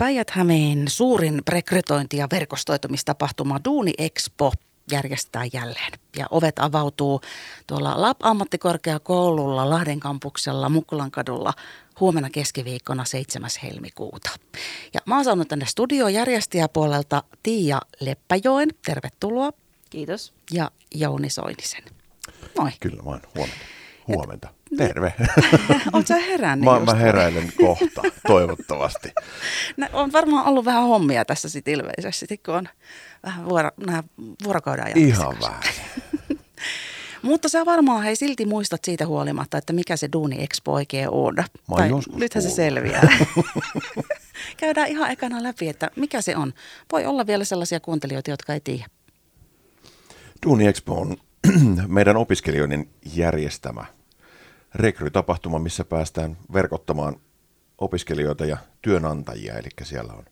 Päijät-Hämeen suurin rekrytointi- ja verkostoitumistapahtuma Duuni Expo järjestää jälleen. Ja ovet avautuu tuolla LAP-ammattikorkeakoululla Lahden kampuksella Mukkulan kadulla huomenna keskiviikkona 7. helmikuuta. Ja mä oon saanut tänne studiojärjestäjäpuolelta Tiia Leppäjoen. Tervetuloa. Kiitos. Ja Jouni Soinisen. Moi. Kyllä vaan, huomenta. Huomenta. Terve. Oletko sä herännyt mä, mä heräilen kohta, toivottavasti. Nä- On varmaan ollut vähän hommia tässä sit ilmeisesti, kun on vähän vuoro, nämä vuorokauden ajat. Ihan vähän. Mutta sä varmaan hei silti muistat siitä huolimatta, että mikä se Duuni Expo oikein on. Mä joskus nythän se kuullut. selviää. Käydään ihan ekana läpi, että mikä se on. Voi olla vielä sellaisia kuuntelijoita, jotka ei tiedä. Duuni Expo on meidän opiskelijoiden järjestämä rekrytapahtuma, missä päästään verkottamaan opiskelijoita ja työnantajia. Eli siellä on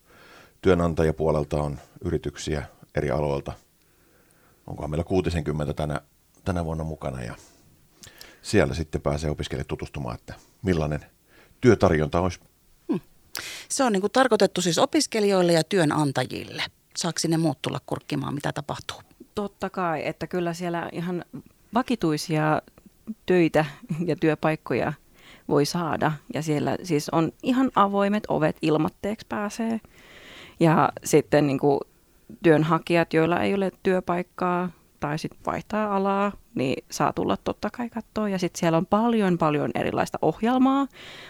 työnantajapuolelta on yrityksiä eri aloilta. Onkohan meillä 60 tänä, tänä vuonna mukana ja siellä sitten pääsee opiskelijat tutustumaan, että millainen työtarjonta olisi. Se on niin kuin tarkoitettu siis opiskelijoille ja työnantajille. Saako sinne muut tulla kurkkimaan, mitä tapahtuu? Totta kai, että kyllä siellä ihan vakituisia töitä ja työpaikkoja voi saada. Ja siellä siis on ihan avoimet ovet, ilmatteeksi pääsee. Ja sitten niin kuin työnhakijat, joilla ei ole työpaikkaa tai sitten vaihtaa alaa, niin saa tulla totta kai katsoa. Ja sitten siellä on paljon, paljon erilaista ohjelmaa,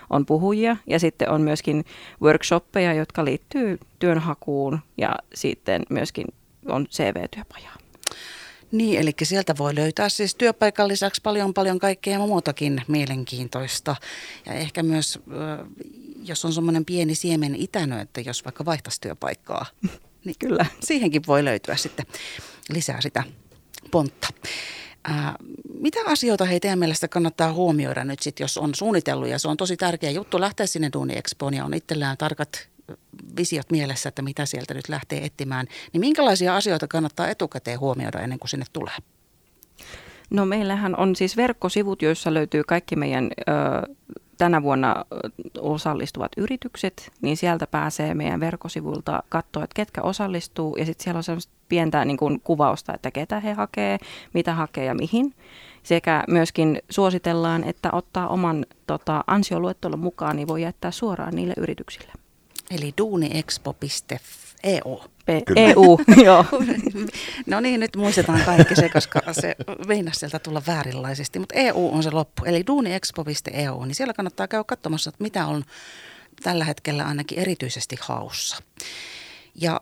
on puhujia ja sitten on myöskin workshoppeja, jotka liittyy työnhakuun ja sitten myöskin on CV-työpajaa. Niin, eli sieltä voi löytää siis työpaikan lisäksi paljon paljon kaikkea muutakin mielenkiintoista. Ja ehkä myös, jos on semmoinen pieni siemen itänö, että jos vaikka vaihtaisi työpaikkaa, niin Kyllä. siihenkin voi löytyä sitten lisää sitä pontta. Ää, mitä asioita hei teidän mielestä kannattaa huomioida nyt sitten, jos on suunnitellut ja se on tosi tärkeä juttu lähteä sinne Duuni Expoon ja on itsellään tarkat visiot mielessä, että mitä sieltä nyt lähtee etsimään, niin minkälaisia asioita kannattaa etukäteen huomioida ennen kuin sinne tulee? No meillähän on siis verkkosivut, joissa löytyy kaikki meidän ö, tänä vuonna osallistuvat yritykset, niin sieltä pääsee meidän verkkosivuilta katsoa, että ketkä osallistuu ja sitten siellä on semmoista pientä niin kuin, kuvausta, että ketä he hakee, mitä hakee ja mihin. Sekä myöskin suositellaan, että ottaa oman tota, ansioluettelon mukaan, niin voi jättää suoraan niille yrityksille. Eli duuniexpo.eu. P- Kyllä. EU, joo. No niin, nyt muistetaan kaikki se, koska se meinasi sieltä tulla väärinlaisesti. Mutta EU on se loppu. Eli duuniexpo.eu, niin siellä kannattaa käydä katsomassa, että mitä on tällä hetkellä ainakin erityisesti haussa. Ja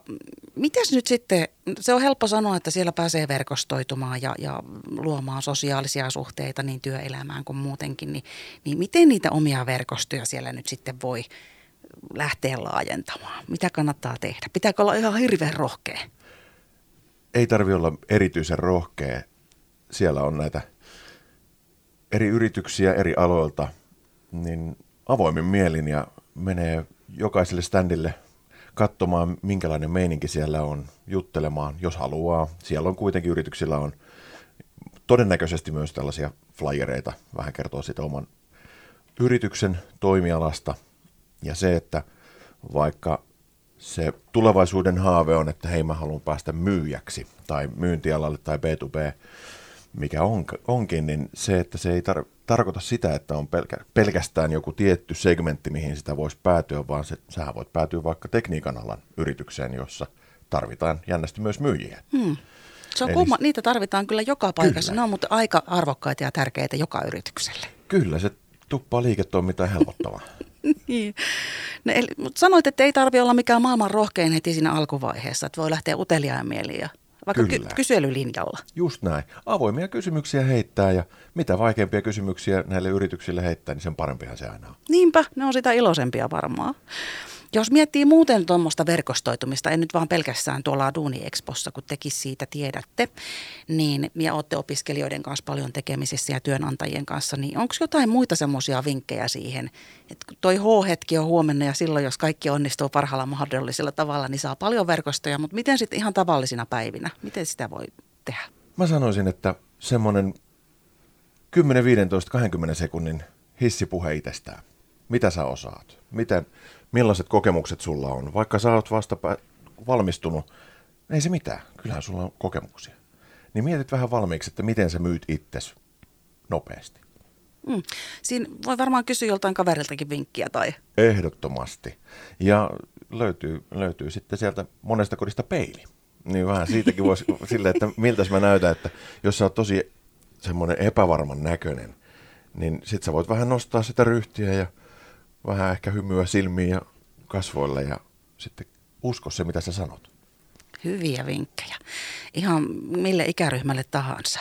mitäs nyt sitten, se on helppo sanoa, että siellä pääsee verkostoitumaan ja, ja luomaan sosiaalisia suhteita niin työelämään kuin muutenkin, niin, niin miten niitä omia verkostoja siellä nyt sitten voi lähteä laajentamaan? Mitä kannattaa tehdä? Pitääkö olla ihan hirveän rohkea? Ei tarvi olla erityisen rohkea. Siellä on näitä eri yrityksiä eri aloilta, niin avoimin mielin ja menee jokaiselle standille katsomaan, minkälainen meininki siellä on, juttelemaan, jos haluaa. Siellä on kuitenkin yrityksillä on todennäköisesti myös tällaisia flyereita, vähän kertoo siitä oman yrityksen toimialasta. Ja se, että vaikka se tulevaisuuden haave on, että hei mä haluan päästä myyjäksi tai myyntialalle tai B2B, mikä on, onkin, niin se, että se ei tar- tarkoita sitä, että on pelkä, pelkästään joku tietty segmentti, mihin sitä voisi päätyä, vaan se, sähän voit päätyä vaikka tekniikan alan yritykseen, jossa tarvitaan jännästi myös myyjiä. Hmm. Se on Eli- kumma, niitä tarvitaan kyllä joka paikassa. Kyllä. Ne on mutta aika arvokkaita ja tärkeitä joka yritykselle. Kyllä, se tuppaa liiketoimintaa helpottavaa. Niin. No, eli, mutta sanoit, että ei tarvitse olla mikään maailman rohkein heti siinä alkuvaiheessa, että voi lähteä uteliaan mieliin ja vaikka ky- Kyllä. kyselylinjalla. Just näin. Avoimia kysymyksiä heittää ja mitä vaikeampia kysymyksiä näille yrityksille heittää, niin sen parempihan se aina on. Niinpä, ne on sitä iloisempia varmaan. Jos miettii muuten tuommoista verkostoitumista, en nyt vaan pelkästään tuolla Duuni Expossa, kun tekin siitä tiedätte, niin, ja olette opiskelijoiden kanssa paljon tekemisissä ja työnantajien kanssa, niin onko jotain muita semmoisia vinkkejä siihen, että toi H-hetki on huomenna ja silloin, jos kaikki onnistuu parhaalla mahdollisella tavalla, niin saa paljon verkostoja, mutta miten sitten ihan tavallisina päivinä, miten sitä voi tehdä? Mä sanoisin, että semmoinen 10, 15, 20 sekunnin hissipuhe itsestään. Mitä sä osaat? Miten, millaiset kokemukset sulla on. Vaikka sä oot vasta valmistunut, ei se mitään, kyllähän sulla on kokemuksia. Niin mietit vähän valmiiksi, että miten sä myyt itsesi nopeasti. Mm. Siinä voi varmaan kysyä joltain kaveriltakin vinkkiä tai... Ehdottomasti. Ja löytyy, löytyy sitten sieltä monesta kodista peili. Niin vähän siitäkin voisi silleen, että miltä mä näytän, että jos sä oot tosi semmoinen epävarman näköinen, niin sit sä voit vähän nostaa sitä ryhtiä ja vähän ehkä hymyä silmiin ja kasvoille ja sitten usko se, mitä sä sanot. Hyviä vinkkejä. Ihan mille ikäryhmälle tahansa.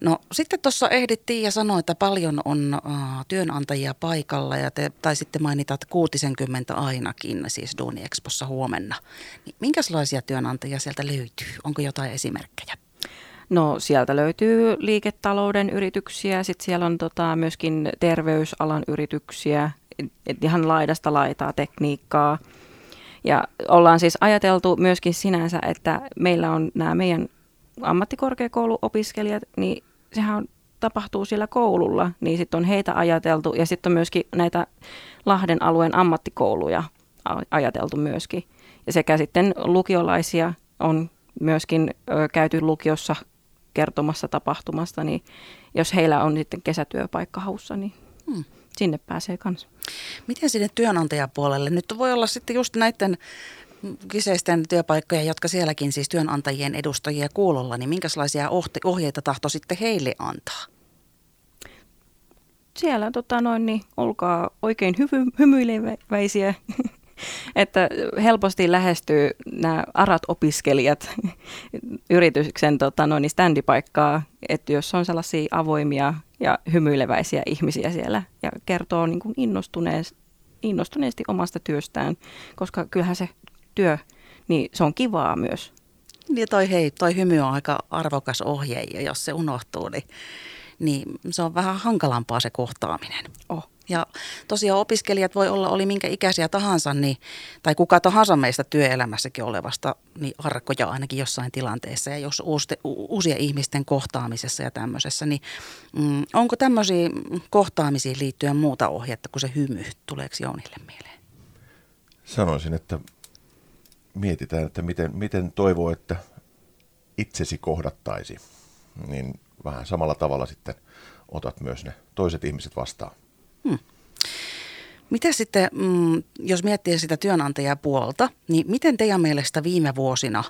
No sitten tuossa ehdittiin ja sanoi, että paljon on uh, työnantajia paikalla ja te taisitte mainita, että 60 ainakin siis Duuni Expossa huomenna. Niin minkälaisia työnantajia sieltä löytyy? Onko jotain esimerkkejä? No sieltä löytyy liiketalouden yrityksiä, sitten siellä on tota, myöskin terveysalan yrityksiä, et ihan laidasta laitaa tekniikkaa. Ja ollaan siis ajateltu myöskin sinänsä, että meillä on nämä meidän ammattikorkeakouluopiskelijat, niin sehän on, tapahtuu siellä koululla, niin sitten on heitä ajateltu ja sitten on myöskin näitä Lahden alueen ammattikouluja ajateltu myöskin. Ja sekä sitten lukiolaisia on myöskin ö, käyty lukiossa kertomassa tapahtumasta, niin jos heillä on sitten kesätyöpaikka haussa, niin hmm. Sinne pääsee kanssa. Miten sinne työnantajapuolelle? Nyt voi olla sitten just näiden kyseisten työpaikkojen, jotka sielläkin siis työnantajien edustajia kuulolla, niin minkälaisia ohjeita tahto sitten heille antaa? Siellä tota noin, niin olkaa oikein hyvy, hymyileväisiä, että helposti lähestyy nämä arat-opiskelijat yrityksen tota noin, niin standipaikkaa, että jos on sellaisia avoimia ja hymyileväisiä ihmisiä siellä ja kertoo niin kuin innostuneesti, innostuneesti omasta työstään, koska kyllähän se työ, niin se on kivaa myös. Niin toi hei, toi hymy on aika arvokas ohje ja jos se unohtuu, niin, niin se on vähän hankalampaa se kohtaaminen. Oh. Ja tosiaan opiskelijat voi olla, oli minkä ikäisiä tahansa, niin, tai kuka tahansa meistä työelämässäkin olevasta, niin arkoja ainakin jossain tilanteessa. Ja jos uuste, uusien ihmisten kohtaamisessa ja tämmöisessä, niin mm, onko tämmöisiin kohtaamisiin liittyen muuta ohjetta kuin se hymy? Tuleeko Jounille mieleen? Sanoisin, että mietitään, että miten, miten toivoo, että itsesi kohdattaisi, niin vähän samalla tavalla sitten otat myös ne toiset ihmiset vastaan. Hmm. Mitä sitten, mm, jos miettii sitä työnantajapuolta, niin miten teidän mielestä viime vuosina,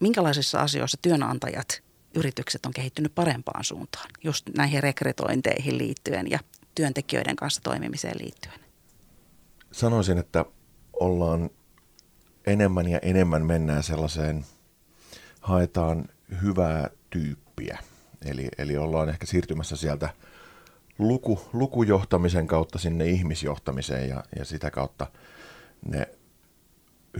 minkälaisissa asioissa työnantajat, yritykset on kehittynyt parempaan suuntaan, just näihin rekrytointeihin liittyen ja työntekijöiden kanssa toimimiseen liittyen? Sanoisin, että ollaan enemmän ja enemmän mennään sellaiseen, haetaan hyvää tyyppiä. Eli, eli ollaan ehkä siirtymässä sieltä luku, lukujohtamisen kautta sinne ihmisjohtamiseen ja, ja sitä kautta ne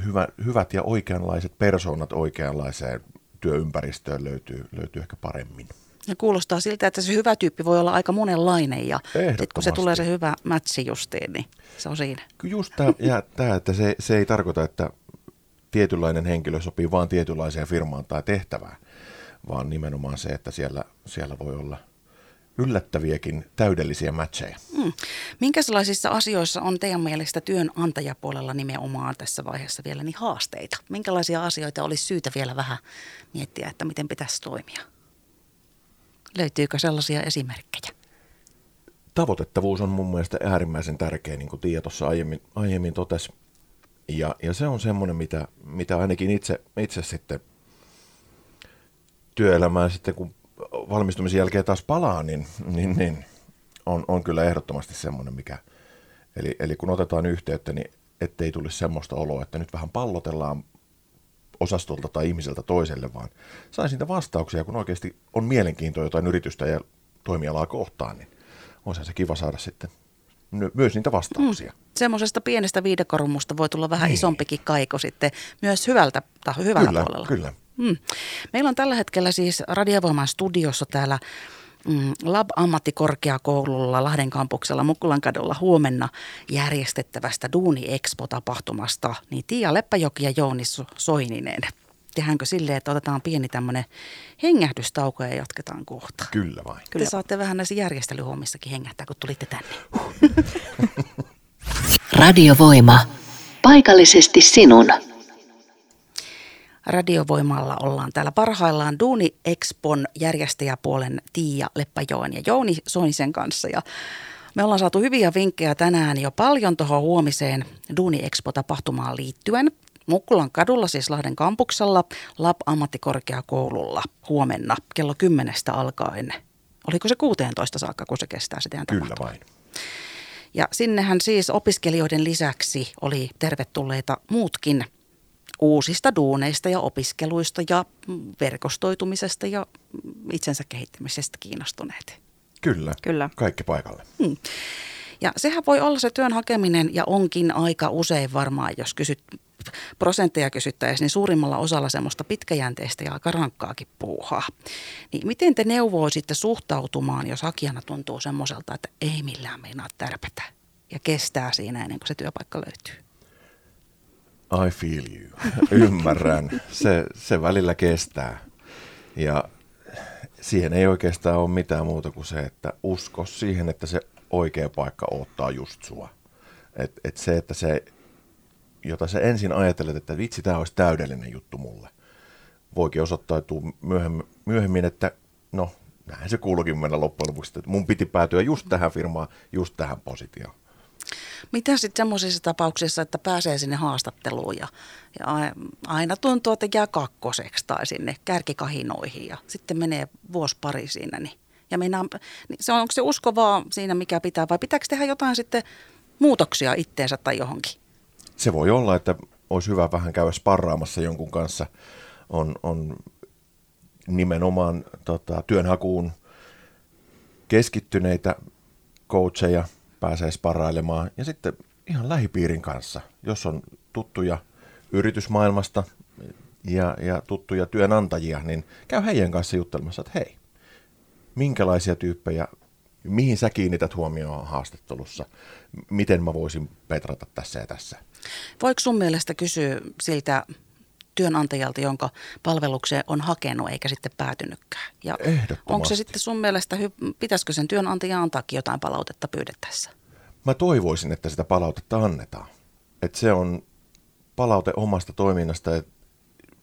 hyvä, hyvät ja oikeanlaiset persoonat oikeanlaiseen työympäristöön löytyy, löytyy ehkä paremmin. Ja kuulostaa siltä, että se hyvä tyyppi voi olla aika monenlainen ja sitten kun se tulee se hyvä matchi justiin, niin se on siinä. Kyllä just tämä, että se, se ei tarkoita, että tietynlainen henkilö sopii vain tietynlaiseen firmaan tai tehtävään, vaan nimenomaan se, että siellä, siellä voi olla yllättäviäkin täydellisiä matcheja. Mm. Minkälaisissa asioissa on teidän mielestä työnantajapuolella nimenomaan tässä vaiheessa vielä niin haasteita? Minkälaisia asioita olisi syytä vielä vähän miettiä, että miten pitäisi toimia? Löytyykö sellaisia esimerkkejä? Tavoitettavuus on mun mielestä äärimmäisen tärkeä, niin kuin Tiia tuossa aiemmin, aiemmin totesi. Ja, ja se on semmoinen, mitä, mitä ainakin itse, itse sitten työelämään sitten, kun valmistumisen jälkeen taas palaa, niin, niin, niin on, on kyllä ehdottomasti semmoinen, mikä, eli, eli kun otetaan yhteyttä, niin ettei tulisi semmoista oloa, että nyt vähän pallotellaan osastolta tai ihmiseltä toiselle, vaan sain siitä vastauksia, kun oikeasti on mielenkiintoa jotain yritystä ja toimialaa kohtaan, niin on se kiva saada sitten myös niitä vastauksia. Mm. Semmoisesta pienestä viidekorumusta voi tulla vähän niin. isompikin kaiko sitten myös hyvältä, tai hyvällä kyllä, puolella. Kyllä, mm. Meillä on tällä hetkellä siis Radiovoiman studiossa täällä mm, Lab-ammattikorkeakoululla Lahden kampuksella Mukkulan kadulla huomenna järjestettävästä Duuni Expo-tapahtumasta, niin Tiia Leppäjoki ja Jouni Soininen tehdäänkö silleen, että otetaan pieni tämmöinen hengähdystauko ja jatketaan kohta? Kyllä vain. Kyllä. Te saatte vähän näissä järjestelyhommissakin hengähtää, kun tulitte tänne. Radiovoima. Paikallisesti sinun. Radiovoimalla ollaan täällä parhaillaan Duuni Expon järjestäjäpuolen Tiia Leppäjoen ja Jouni Soinisen kanssa. Ja me ollaan saatu hyviä vinkkejä tänään jo paljon tuohon huomiseen Duuni Expo-tapahtumaan liittyen. Mukkulan kadulla, siis Lahden kampuksella, Lab ammattikorkeakoululla huomenna kello 10 alkaen. Oliko se 16 saakka, kun se kestää se teidän Kyllä tapahtuma? vain. Ja sinnehän siis opiskelijoiden lisäksi oli tervetulleita muutkin uusista duuneista ja opiskeluista ja verkostoitumisesta ja itsensä kehittämisestä kiinnostuneet. Kyllä. Kyllä. Kaikki paikalle. Ja sehän voi olla se työn hakeminen ja onkin aika usein varmaan, jos kysyt prosentteja kysyttäisiin, niin suurimmalla osalla semmoista pitkäjänteistä ja aika rankkaakin puuhaa. Niin miten te neuvoisitte suhtautumaan, jos hakijana tuntuu semmoiselta, että ei millään meinaa tärpätä ja kestää siinä ennen kuin se työpaikka löytyy? I feel you. Ymmärrän. Se, se välillä kestää. Ja siihen ei oikeastaan ole mitään muuta kuin se, että usko siihen, että se oikea paikka ottaa just sua. Et, et se, että se, jota sä ensin ajattelet, että vitsi, tämä olisi täydellinen juttu mulle, voikin osoittautua myöhemmin, myöhemmin että no, näin se kuuluukin mennä loppujen lopuksi, että mun piti päätyä just tähän firmaan, just tähän positioon. Mitä sitten semmoisissa tapauksissa, että pääsee sinne haastatteluun ja, ja aina tuntuu, että jää kakkoseksi tai sinne kärkikahinoihin ja sitten menee vuosi pari siinä, niin, ja meinaa, niin se on, onko se usko vaan siinä, mikä pitää vai pitääkö tehdä jotain sitten muutoksia itteensä tai johonkin? se voi olla, että olisi hyvä vähän käydä sparraamassa jonkun kanssa. On, on nimenomaan tota, työnhakuun keskittyneitä coacheja pääsee sparrailemaan. Ja sitten ihan lähipiirin kanssa, jos on tuttuja yritysmaailmasta ja, ja tuttuja työnantajia, niin käy heidän kanssa juttelemassa, että hei, minkälaisia tyyppejä, mihin sä kiinnität huomioon haastattelussa, miten mä voisin petrata tässä ja tässä. Voiko sun mielestä kysyä siltä työnantajalta, jonka palvelukseen on hakenut eikä sitten päätynytkään? Ja onko se sitten sun mielestä, pitäisikö sen työnantajan antaakin jotain palautetta pyydettäessä? Mä toivoisin, että sitä palautetta annetaan. Että se on palaute omasta toiminnasta ja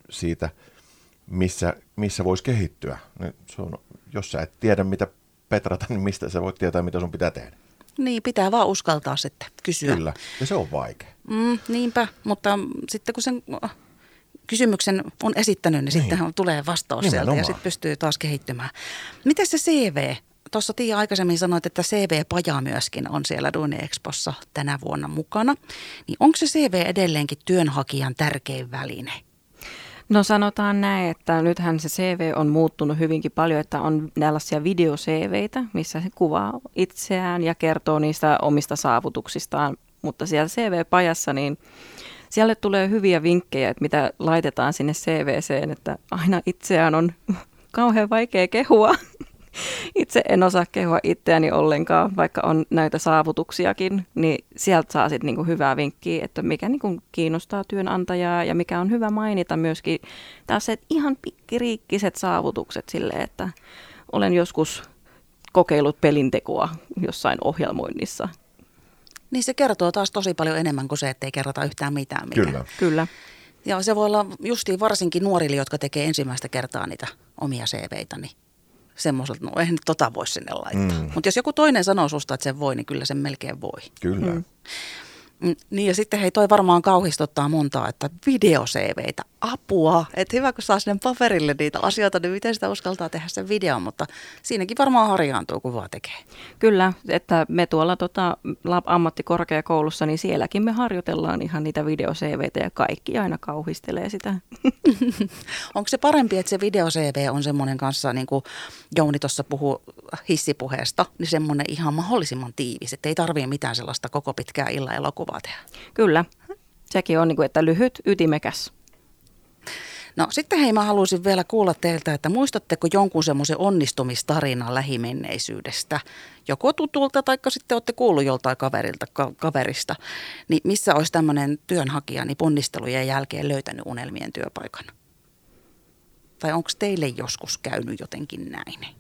siitä, missä, missä voisi kehittyä. Niin se on, jos sä et tiedä, mitä petrata, niin mistä sä voit tietää, mitä sun pitää tehdä. Niin, pitää vaan uskaltaa sitten kysyä. Kyllä. Ja se on vaikea. Mm, niinpä, mutta sitten kun sen kysymyksen on esittänyt, niin, Niin. sitten tulee vastaus sieltä ja Nimenomaan. sitten pystyy taas kehittymään. Miten se CV? Tuossa Tiia aikaisemmin sanoit, että CV-paja myöskin on siellä Duuni Expossa tänä vuonna mukana. Niin onko se CV edelleenkin työnhakijan tärkein väline? No sanotaan näin, että nythän se CV on muuttunut hyvinkin paljon, että on tällaisia video-CVitä, missä se kuvaa itseään ja kertoo niistä omista saavutuksistaan. Mutta siellä CV-pajassa, niin siellä tulee hyviä vinkkejä, että mitä laitetaan sinne CVCen, että aina itseään on kauhean vaikea kehua. Itse en osaa kehua itseäni ollenkaan, vaikka on näitä saavutuksiakin, niin sieltä saa sitten niinku hyvää vinkkiä, että mikä niinku kiinnostaa työnantajaa ja mikä on hyvä mainita myöskin tässä ihan pikkiriikkiset saavutukset sille, että olen joskus kokeillut pelintekoa jossain ohjelmoinnissa. Niin se kertoo taas tosi paljon enemmän kuin se, että ei kerrota yhtään mitään. Mikä. Kyllä. Kyllä. Ja se voi olla justiin varsinkin nuorille, jotka tekee ensimmäistä kertaa niitä omia CVitä, niin semmoiselta, no eihän nyt tota voi sinne laittaa. Mm. Mutta jos joku toinen sanoo susta, että sen voi, niin kyllä sen melkein voi. Kyllä. Mm. Niin ja sitten hei, toi varmaan kauhistuttaa montaa, että video-CVitä, apua. Että hyvä, kun saa sinne paperille niitä asioita, niin miten sitä uskaltaa tehdä sen videon, mutta siinäkin varmaan harjaantuu, kun vaan tekee. Kyllä, että me tuolla tota, ammattikorkeakoulussa, niin sielläkin me harjoitellaan ihan niitä video-CVtä ja kaikki aina kauhistelee sitä. Onko se parempi, että se video-CV on semmoinen kanssa, niin kuin Jouni tuossa puhuu hissipuheesta, niin semmoinen ihan mahdollisimman tiivis, että ei tarvitse mitään sellaista koko pitkää illan elokuvaa tehdä. Kyllä, sekin on, niin kuin, että lyhyt, ytimekäs. No sitten hei, mä haluaisin vielä kuulla teiltä, että muistatteko jonkun semmoisen onnistumistarinan lähimenneisyydestä? Joko tutulta tai sitten olette kuullut joltain kaverilta, ka- kaverista. Niin missä olisi tämmöinen työnhakija niin ponnistelujen jälkeen löytänyt unelmien työpaikan? Tai onko teille joskus käynyt jotenkin näin?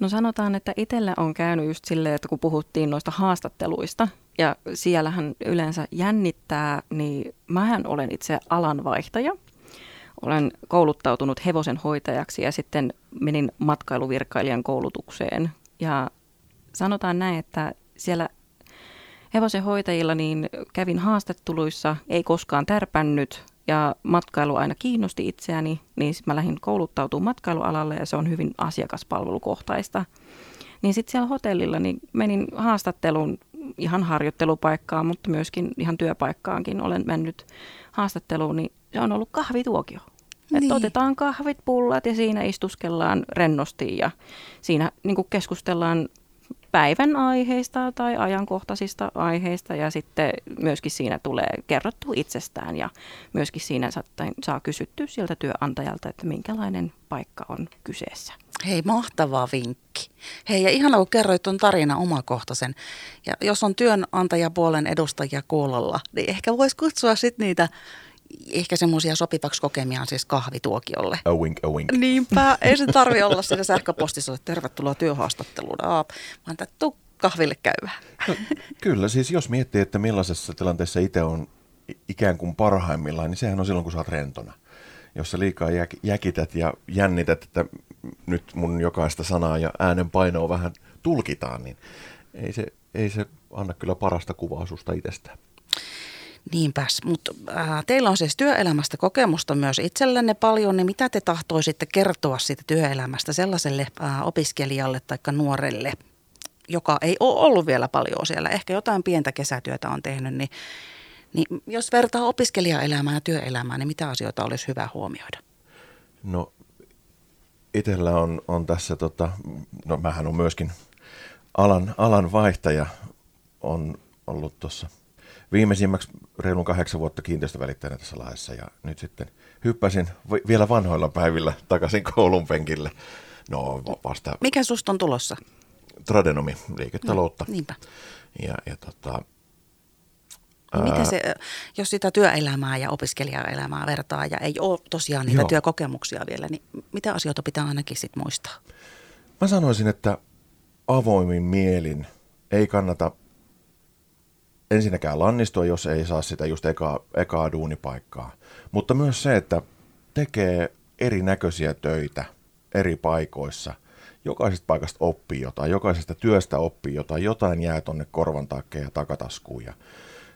No sanotaan, että itsellä on käynyt just silleen, että kun puhuttiin noista haastatteluista, ja siellähän yleensä jännittää, niin mähän olen itse alanvaihtaja. Olen kouluttautunut hevosen hoitajaksi ja sitten menin matkailuvirkailijan koulutukseen. Ja sanotaan näin, että siellä hevosen hoitajilla niin kävin haastatteluissa, ei koskaan tärpännyt ja matkailu aina kiinnosti itseäni, niin mä lähdin kouluttautumaan matkailualalle ja se on hyvin asiakaspalvelukohtaista. Niin sitten siellä hotellilla niin menin haastatteluun ihan harjoittelupaikkaan, mutta myöskin ihan työpaikkaankin olen mennyt haastatteluun, niin se on ollut kahvituokio. Niin. Että otetaan kahvit, pullat ja siinä istuskellaan rennosti ja siinä niin keskustellaan päivän aiheista tai ajankohtaisista aiheista ja sitten myöskin siinä tulee kerrottu itsestään ja myöskin siinä saa kysyttyä sieltä työnantajalta, että minkälainen paikka on kyseessä. Hei, mahtava vinkki. Hei, ja ihana kun kerroit tuon tarina omakohtaisen. Ja jos on työnantajapuolen edustajia kuulolla, niin ehkä voisi kutsua sitten niitä ehkä semmoisia sopivaksi kokemiaan siis kahvituokiolle. A wink, a wink. Niinpä, ei se tarvi olla siinä sähköpostissa, että tervetuloa työhaastatteluun, Aap, vaan tuu kahville käyvää. No, kyllä, siis jos miettii, että millaisessa tilanteessa itse on ikään kuin parhaimmillaan, niin sehän on silloin, kun sä oot rentona. Jos sä liikaa jäk- jäkität ja jännität, että nyt mun jokaista sanaa ja äänen painoa vähän tulkitaan, niin ei se, ei se anna kyllä parasta kuvaa susta itsestään. Niinpäs, mutta äh, teillä on siis työelämästä kokemusta myös itsellenne paljon, niin mitä te tahtoisitte kertoa siitä työelämästä sellaiselle äh, opiskelijalle tai nuorelle, joka ei ole ollut vielä paljon siellä, ehkä jotain pientä kesätyötä on tehnyt, niin, niin jos vertaa opiskelijaelämää ja työelämää, niin mitä asioita olisi hyvä huomioida? No itsellä on, on tässä, tota, no mähän on myöskin alan, alan vaihtaja, on ollut tuossa – viimeisimmäksi reilun kahdeksan vuotta kiinteistövälittäjänä tässä laissa ja nyt sitten hyppäsin vielä vanhoilla päivillä takaisin koulun penkille. No vasta... Mikä susta on tulossa? Tradenomi, liiketaloutta. No, niinpä. Ja, ja tota, niin Miten se, jos sitä työelämää ja opiskelijaelämää vertaa ja ei ole tosiaan niitä Joo. työkokemuksia vielä, niin mitä asioita pitää ainakin sit muistaa? Mä sanoisin, että avoimin mielin ei kannata ensinnäkään lannistua, jos ei saa sitä just ekaa, ekaa duunipaikkaa. Mutta myös se, että tekee erinäköisiä töitä eri paikoissa. Jokaisesta paikasta oppii jotain, jokaisesta työstä oppii jotain, jotain jää tonne korvan ja takataskuun. Ja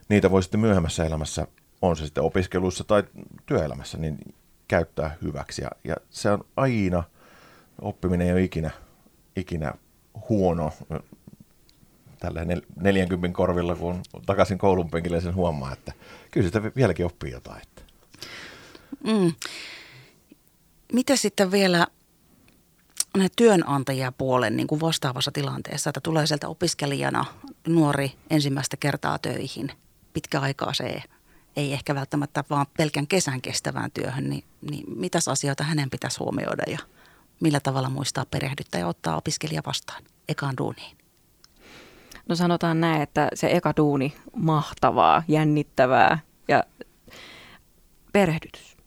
niitä voi sitten myöhemmässä elämässä, on se sitten opiskelussa tai työelämässä, niin käyttää hyväksi. Ja, ja se on aina, oppiminen ei ole ikinä, ikinä huono tällä 40 korvilla, kun takaisin koulun penkille sen huomaa, että kyllä sitä vieläkin oppii jotain. Että. Mm. Mitä sitten vielä työnantajapuolen niin kuin vastaavassa tilanteessa, että tulee sieltä opiskelijana nuori ensimmäistä kertaa töihin, pitkä aikaa se ei ehkä välttämättä vaan pelkän kesän kestävään työhön, niin, niin mitäs asioita hänen pitäisi huomioida ja millä tavalla muistaa perehdyttää ja ottaa opiskelija vastaan ekaan duuniin? No sanotaan näin, että se eka duuni, mahtavaa, jännittävää ja perehdytys.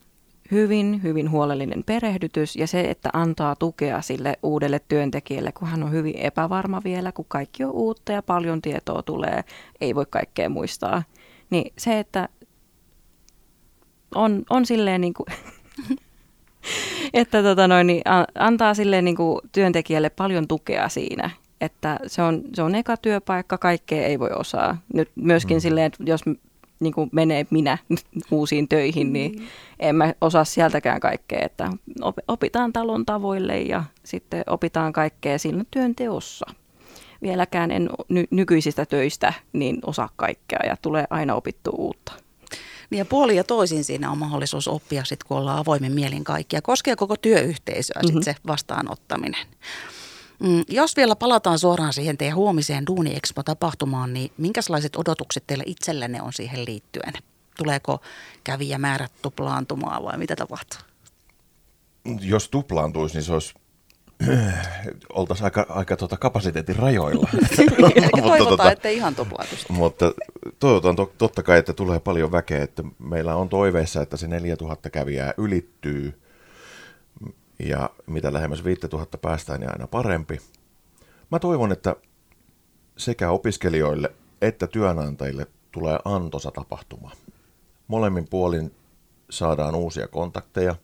Hyvin, hyvin huolellinen perehdytys ja se, että antaa tukea sille uudelle työntekijälle, kun hän on hyvin epävarma vielä, kun kaikki on uutta ja paljon tietoa tulee, ei voi kaikkea muistaa. Niin se, että on, on silleen niin kuin, että tota noin, niin antaa silleen niin kuin työntekijälle paljon tukea siinä että se on, se on eka työpaikka, kaikkea ei voi osaa. Nyt myöskin mm. silleen, että jos niin kuin menee minä uusiin töihin, niin mm. en mä osaa sieltäkään kaikkea, että opitaan talon tavoille ja sitten opitaan kaikkea siinä työnteossa. Vieläkään en ny- nykyisistä töistä niin osaa kaikkea ja tulee aina opittu uutta. Niin ja puoli ja toisin siinä on mahdollisuus oppia sitten, kun ollaan avoimen mielin kaikkia. Koskee koko työyhteisöä mm-hmm. sit se vastaanottaminen. Mm, jos vielä palataan suoraan siihen teidän huomiseen Duuni Expo-tapahtumaan, niin minkälaiset odotukset teille itsellenne on siihen liittyen? Tuleeko kävijämäärät tuplaantumaan vai mitä tapahtuu? Jos tuplaantuisi, niin se olisi oltaisiin aika, aika tuota kapasiteetin rajoilla. toivotaan, tota, että ihan tuplaantuisi. Mutta toivotaan to, totta kai, että tulee paljon väkeä. Että meillä on toiveissa, että se 4000 kävijää ylittyy ja mitä lähemmäs 5000 päästään, niin aina parempi. Mä toivon, että sekä opiskelijoille että työnantajille tulee antosa tapahtuma. Molemmin puolin saadaan uusia kontakteja.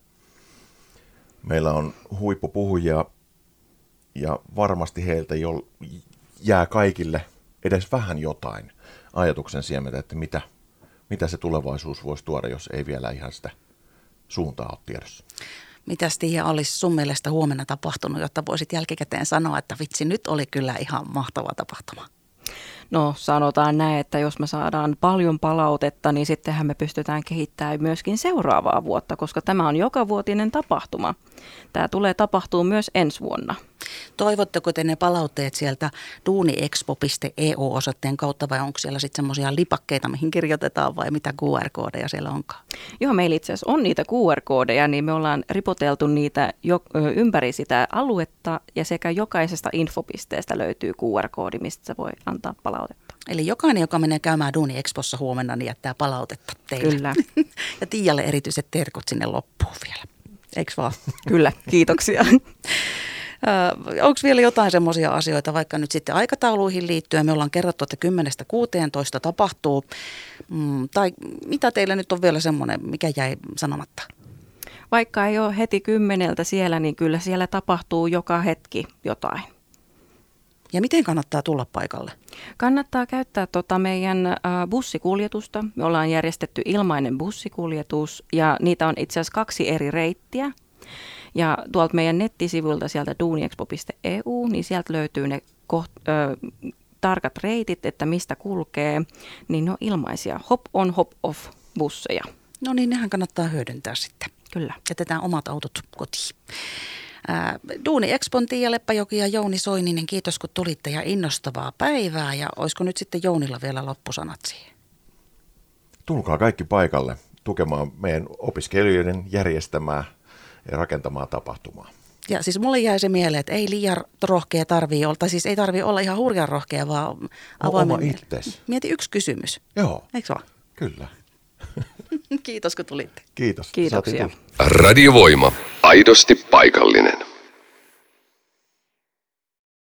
Meillä on huippupuhujia ja varmasti heiltä jo jää kaikille edes vähän jotain ajatuksen siementä, että mitä, mitä se tulevaisuus voisi tuoda, jos ei vielä ihan sitä suuntaa ole tiedossa. Mitä Tiia olisi sun mielestä huomenna tapahtunut, jotta voisit jälkikäteen sanoa, että vitsi, nyt oli kyllä ihan mahtava tapahtuma? No sanotaan näin, että jos me saadaan paljon palautetta, niin sittenhän me pystytään kehittämään myöskin seuraavaa vuotta, koska tämä on joka vuotinen tapahtuma. Tämä tulee tapahtuu myös ensi vuonna. Toivotteko te ne palautteet sieltä duuniexpo.eu-osoitteen kautta vai onko siellä sitten semmoisia lipakkeita, mihin kirjoitetaan vai mitä QR-koodeja siellä onkaan? Joo, meillä itse asiassa on niitä QR-koodeja, niin me ollaan ripoteltu niitä jo, ympäri sitä aluetta ja sekä jokaisesta infopisteestä löytyy QR-koodi, mistä se voi antaa palautetta. Eli jokainen, joka menee käymään Duuni Expossa huomenna, niin jättää palautetta teille. Kyllä. ja Tiialle erityiset terkut sinne loppuun vielä. Eikö vaan? Kyllä, kiitoksia. Onko vielä jotain semmoisia asioita, vaikka nyt sitten aikatauluihin liittyen, me ollaan kerrottu, että 10-16 tapahtuu, mm, tai mitä teillä nyt on vielä semmoinen, mikä jäi sanomatta? Vaikka ei ole heti kymmeneltä siellä, niin kyllä siellä tapahtuu joka hetki jotain. Ja miten kannattaa tulla paikalle? Kannattaa käyttää tota meidän äh, bussikuljetusta. Me ollaan järjestetty ilmainen bussikuljetus ja niitä on itse asiassa kaksi eri reittiä. Ja tuolta meidän nettisivuilta sieltä duuniexpo.eu, niin sieltä löytyy ne koht, ö, tarkat reitit, että mistä kulkee, niin ne on ilmaisia hop on hop off busseja. No niin, nehän kannattaa hyödyntää sitten. Kyllä. Jätetään omat autot kotiin. Ää, Duuni Expon Tiia Leppäjoki ja Jouni Soininen, kiitos kun tulitte ja innostavaa päivää. Ja olisiko nyt sitten Jounilla vielä loppusanat siihen? Tulkaa kaikki paikalle tukemaan meidän opiskelijoiden järjestämää ja rakentamaa tapahtumaa. Ja siis mulle jäi se mieleen, että ei liian rohkea tarvii olla, tai siis ei tarvii olla ihan hurjan rohkea, vaan avoimen. Oma itses. Mieti yksi kysymys. Joo. Eikö vaan? Kyllä. Kiitos kun tulitte. Kiitos. Kiitoksia. Radiovoima. Aidosti paikallinen.